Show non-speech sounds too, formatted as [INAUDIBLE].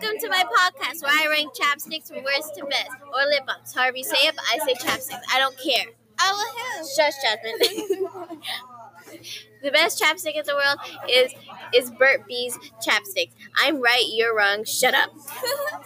Welcome to my podcast where I rank chapsticks from worst to best, or lip balms. However you say it, but I say chapsticks. I don't care. Oh, I will help. Shush, Jasmine. [LAUGHS] the best chapstick in the world is is Burt Bees chapsticks. I'm right, you're wrong. Shut up. [LAUGHS]